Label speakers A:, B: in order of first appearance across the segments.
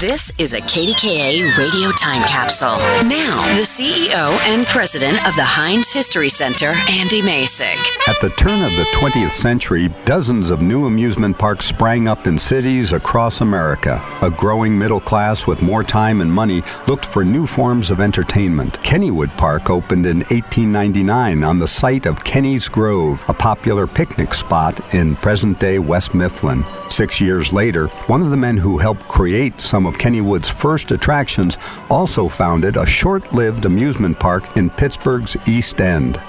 A: This is a KDKA radio time capsule. Now, the CEO and president of the Heinz History Center, Andy Masich.
B: At the turn of the 20th century, dozens of new amusement parks sprang up in cities across America. A growing middle class with more time and money looked for new forms of entertainment. Kennywood Park opened in 1899 on the site of Kenny's Grove, a popular picnic spot in present day West Mifflin. Six years later, one of the men who helped create some of Kennywood's first attractions also founded a short lived amusement park in Pittsburgh's East End.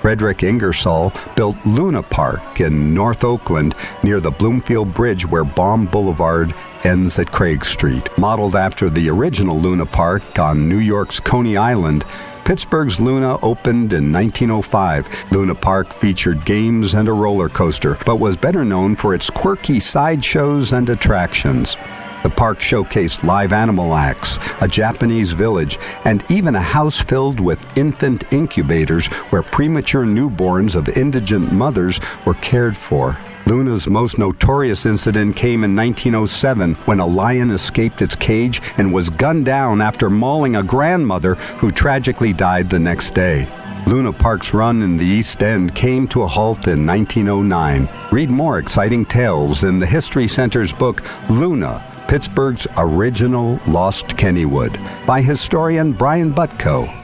B: Frederick Ingersoll built Luna Park in North Oakland near the Bloomfield Bridge where Baum Boulevard ends at Craig Street. Modeled after the original Luna Park on New York's Coney Island, Pittsburgh's Luna opened in 1905. Luna Park featured games and a roller coaster, but was better known for its quirky sideshows and attractions. The park showcased live animal acts, a Japanese village, and even a house filled with infant incubators where premature newborns of indigent mothers were cared for. Luna's most notorious incident came in 1907 when a lion escaped its cage and was gunned down after mauling a grandmother who tragically died the next day. Luna Park's run in the East End came to a halt in 1909. Read more exciting tales in the History Center's book, Luna Pittsburgh's Original Lost Kennywood, by historian Brian Butko.